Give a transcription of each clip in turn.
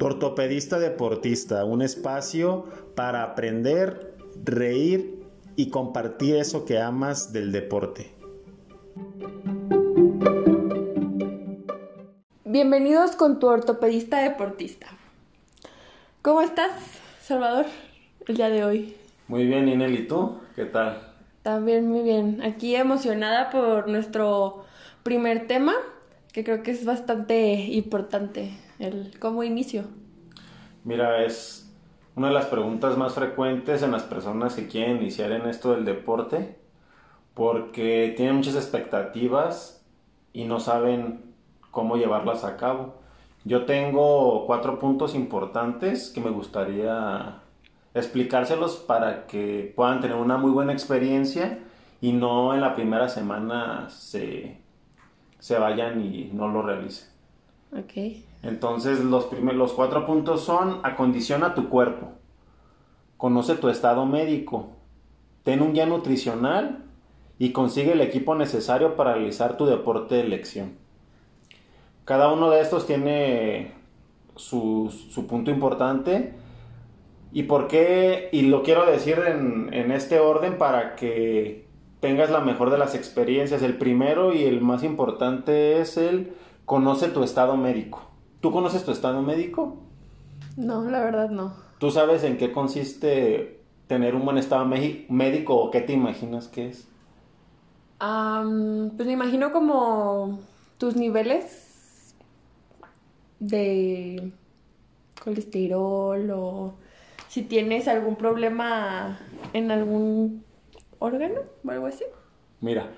Ortopedista Deportista, un espacio para aprender, reír y compartir eso que amas del deporte. Bienvenidos con tu ortopedista deportista. ¿Cómo estás, Salvador, el día de hoy? Muy bien, Inel, ¿y tú? ¿Qué tal? También muy bien. Aquí emocionada por nuestro primer tema, que creo que es bastante importante, el cómo inicio. Mira, es una de las preguntas más frecuentes en las personas que quieren iniciar en esto del deporte, porque tienen muchas expectativas y no saben cómo llevarlas a cabo. Yo tengo cuatro puntos importantes que me gustaría explicárselos para que puedan tener una muy buena experiencia y no en la primera semana se, se vayan y no lo realicen. Ok. Entonces los, cuatro puntos son acondiciona tu cuerpo, conoce tu estado médico, ten un guía nutricional y consigue el equipo necesario para realizar tu deporte de elección. Cada uno de estos tiene su, su punto importante y por qué, y lo quiero decir en, en este orden para que tengas la mejor de las experiencias. El primero y el más importante es el conoce tu estado médico. ¿Tú conoces tu estado médico? No, la verdad no. ¿Tú sabes en qué consiste tener un buen estado médico o qué te imaginas que es? pues me imagino como tus niveles de colesterol o si tienes algún problema en algún órgano o algo así. Mira,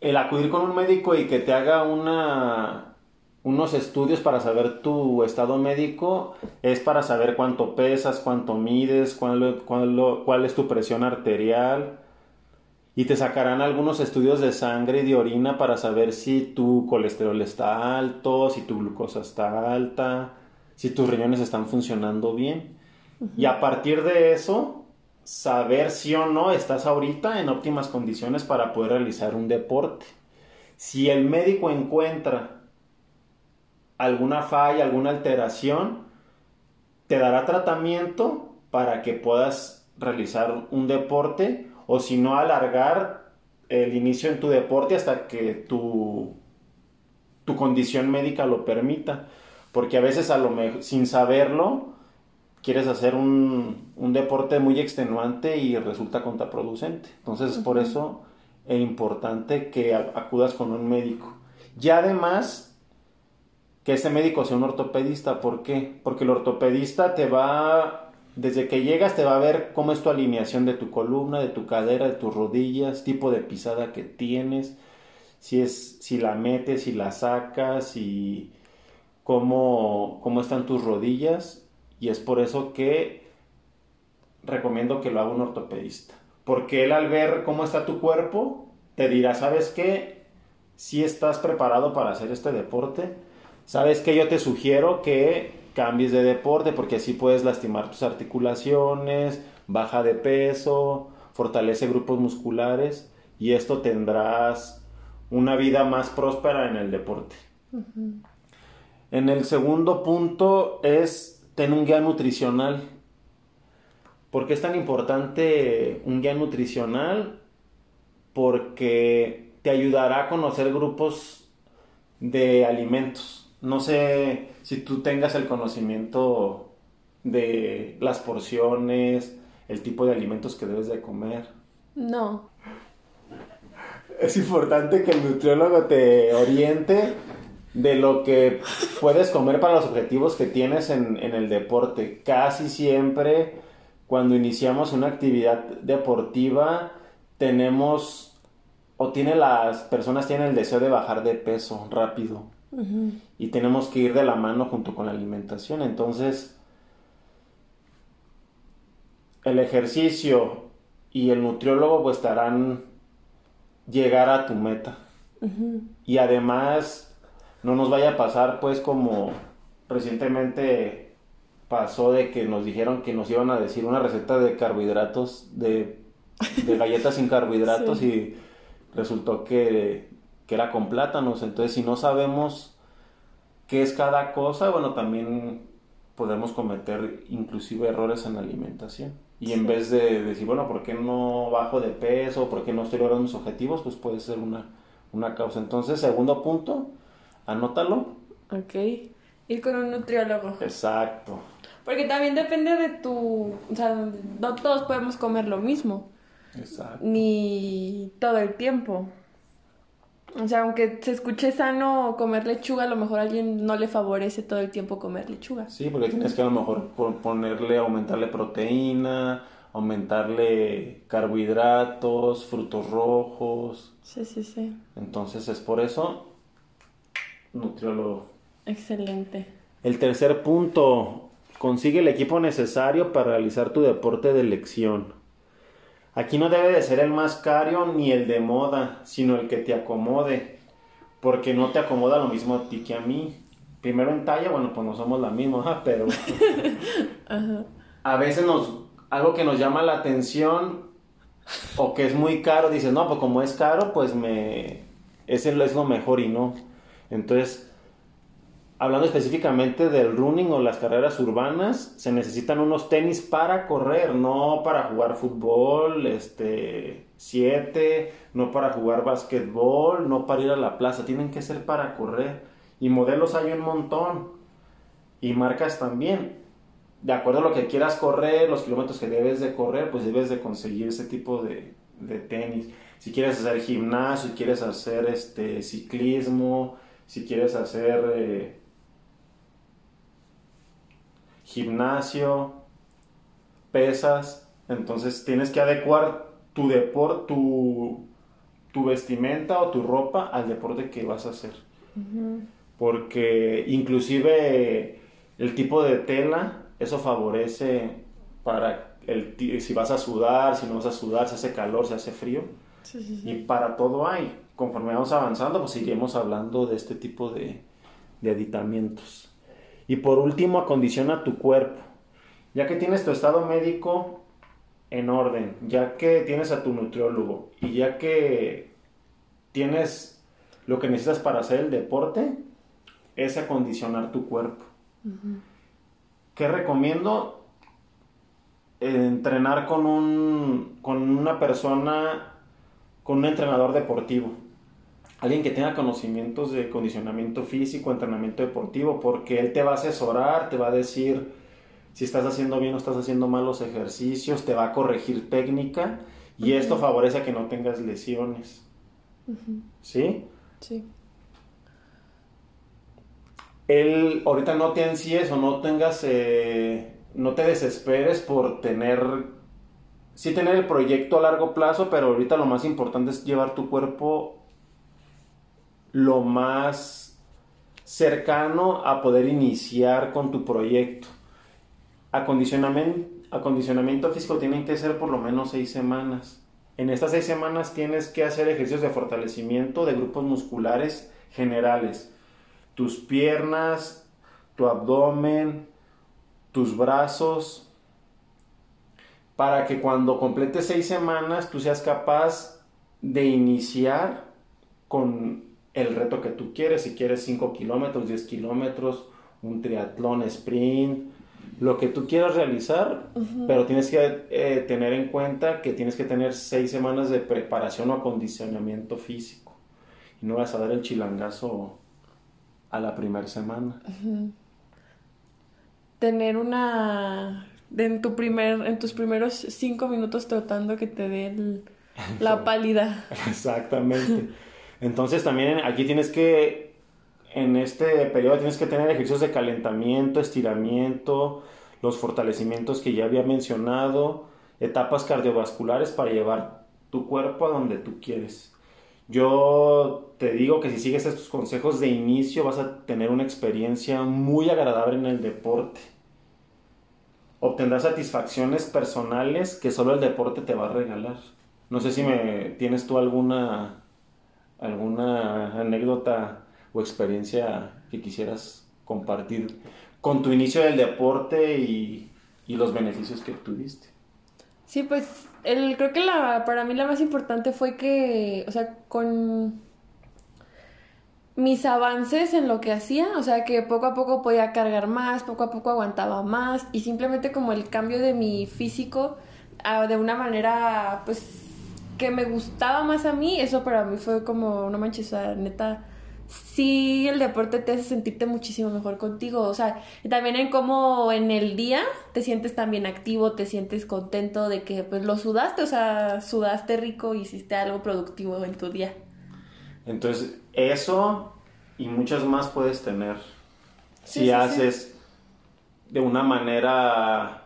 el acudir con un médico y que te haga una, unos estudios para saber tu estado médico es para saber cuánto pesas, cuánto mides, cuál, cuál, es tu presión arterial. Y te sacarán algunos estudios de sangre y de orina para saber si tu colesterol está alto, si tu glucosa está alta, si tus riñones están funcionando bien. Y a partir de eso, saber si o no estás ahorita en óptimas condiciones para poder realizar un deporte. Si el médico encuentra alguna falla, alguna alteración, te dará tratamiento para que puedas realizar un deporte o si no alargar el inicio en tu deporte hasta que tu, tu condición médica lo permita. Porque a veces a lo mejor, sin saberlo, quieres hacer un, deporte muy extenuante y resulta contraproducente. Entonces, por eso es importante que acudas con un médico. Y además, que ese médico sea un ortopedista. ¿Por qué? Porque el ortopedista te va, desde que llegas, te va a ver cómo es tu alineación de tu columna, de tu cadera, de tus rodillas, tipo de pisada que tienes, si, es, si la metes, si la sacas, y cómo, cómo están tus rodillas y es por eso que recomiendo que lo haga un ortopedista. Porque él al ver cómo está tu cuerpo, te dirá, ¿sabes qué? Si estás preparado para hacer este deporte, ¿sabes qué? Yo te sugiero que cambies de deporte porque así puedes lastimar tus articulaciones, baja de peso, fortalece grupos musculares y esto tendrás una vida más próspera en el deporte. En el segundo punto es ten un guía nutricional. ¿Por qué es tan importante un guía nutricional? Porque te ayudará a conocer grupos de alimentos. No sé si tú tengas el conocimiento de las porciones, el tipo de alimentos que debes de comer. No. Es importante que el nutriólogo te oriente de lo que puedes comer para los objetivos que tienes en, el deporte. Casi siempre cuando iniciamos una actividad deportiva tenemos o tiene las personas tienen el deseo de bajar de peso rápido y tenemos que ir de la mano junto con la alimentación. Entonces el ejercicio y el nutriólogo pues estarán llegar a tu meta. Y además no nos vaya a pasar pues como recientemente pasó de que nos dijeron que nos iban a decir una receta de carbohidratos, de, galletas sin carbohidratos y resultó que, que, era con plátanos. Entonces si no sabemos qué es cada cosa, bueno, también podemos cometer inclusive errores en la alimentación. Y en vez de decir, bueno, ¿por qué no bajo de peso? ¿Por qué no estoy logrando mis objetivos? Pues puede ser una, una causa. Entonces, segundo punto, anótalo. Ok. Ir con un nutriólogo. Exacto. Porque también depende de tu... O sea, no todos podemos comer lo mismo. Exacto. Ni todo el tiempo. O sea, aunque se escuche sano comer lechuga, a lo mejor a alguien no le favorece todo el tiempo comer lechuga. Sí, porque tienes que a lo mejor ponerle, aumentarle proteína, aumentarle carbohidratos, frutos rojos. Sí, sí, sí. Entonces es por eso nutriólogo. Excelente. El tercer punto, consigue el equipo necesario para realizar tu deporte de elección. Aquí no debe de ser el más caro ni el de moda, sino el que te acomode, porque no te acomoda lo mismo a ti que a mí. Primero en talla, bueno, pues no somos la misma, pero a veces nos algo que nos llama la atención o que es muy caro, dices, no, pues como es caro, pues me ese es lo mejor y no. Entonces, hablando específicamente del running o las carreras urbanas, se necesitan unos tenis para correr, no para jugar fútbol, este, siete, no para jugar basquetbol, no para ir a la plaza, tienen que ser para correr. Y modelos hay un montón. Y marcas también. De acuerdo a lo que quieras correr, los kilómetros que debes de correr, pues debes de conseguir ese tipo de, de tenis. Si quieres hacer gimnasio, si quieres hacer este ciclismo, si quieres hacer eh, gimnasio, pesas, entonces tienes que adecuar tu deporte, tu, tu, vestimenta o tu ropa al deporte que vas a hacer. Porque inclusive el tipo de tela, eso favorece para el, si vas a sudar, si no vas a sudar, si hace calor, si hace frío. Y para todo hay. Conforme vamos avanzando, pues seguiremos hablando de este tipo de, de aditamientos. Y por último, acondiciona tu cuerpo. Ya que tienes tu estado médico en orden, ya que tienes a tu nutriólogo y ya que tienes lo que necesitas para hacer el deporte, es acondicionar tu cuerpo. ¿Qué recomiendo? Entrenar con, un, con una persona, con un entrenador deportivo alguien que tenga conocimientos de condicionamiento físico, entrenamiento deportivo, porque él te va a asesorar, te va a decir si estás haciendo bien o estás haciendo malos ejercicios, te va a corregir técnica y esto favorece a que no tengas lesiones. ¿Sí? Sí. Él, ahorita no te ansíes o no tengas, eh, no te desesperes por tener, sí tener el proyecto a largo plazo, pero ahorita lo más importante es llevar tu cuerpo lo más cercano a poder iniciar con tu proyecto. Acondicionamiento, acondicionamiento físico tiene que ser por lo menos seis semanas. En estas seis semanas tienes que hacer ejercicios de fortalecimiento de grupos musculares generales. Tus piernas, tu abdomen, tus brazos, para que cuando completes seis semanas tú seas capaz de iniciar con el reto que tú quieres, si quieres 5 kilómetros, 10 kilómetros, un triatlón, sprint, lo que tú quieras realizar, pero tienes que eh, tener en cuenta que tienes que tener 6 semanas de preparación o acondicionamiento físico. Y no vas a dar el chilangazo a la primera semana. Tener una... En, tu primer, en tus primeros 5 minutos tratando que te dé la pálida. Exactamente. Entonces también aquí tienes que, en este periodo tienes que tener ejercicios de calentamiento, estiramiento, los fortalecimientos que ya había mencionado, etapas cardiovasculares para llevar tu cuerpo a donde tú quieres. Yo te digo que si sigues estos consejos de inicio vas a tener una experiencia muy agradable en el deporte. Obtendrás satisfacciones personales que solo el deporte te va a regalar. No sé si me tienes tú alguna alguna anécdota o experiencia que quisieras compartir con tu inicio del deporte y, los beneficios que tuviste. Sí, pues el, creo que la, para mí la más importante fue que, o sea, con... mis avances en lo que hacía, o sea que poco a poco podía cargar más, poco a poco aguantaba más y simplemente como el cambio de mi físico ah, de una manera pues que me gustaba más a mí, eso para mí fue como, no manches, o sea, neta, sí el deporte te hace sentirte muchísimo mejor contigo, o sea, y también en cómo en el día te sientes también activo, te sientes contento de que pues lo sudaste, o sea, sudaste rico, hiciste algo productivo en tu día. Entonces, eso y muchas más puedes tener Sí, si sí, haces de una manera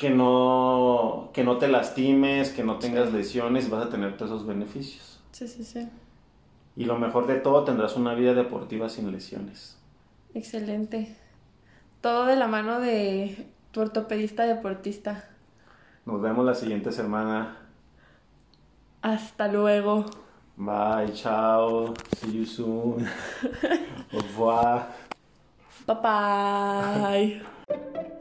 que no, que no te lastimes, que no tengas lesiones, vas a tener todos esos beneficios. Sí, sí, sí. Y lo mejor de todo, tendrás una vida deportiva sin lesiones. Excelente. Todo de la mano de tu ortopedista deportista. Nos vemos la siguiente semana. Hasta luego. Bye, chao, see you soon. Au revoir. Bye bye.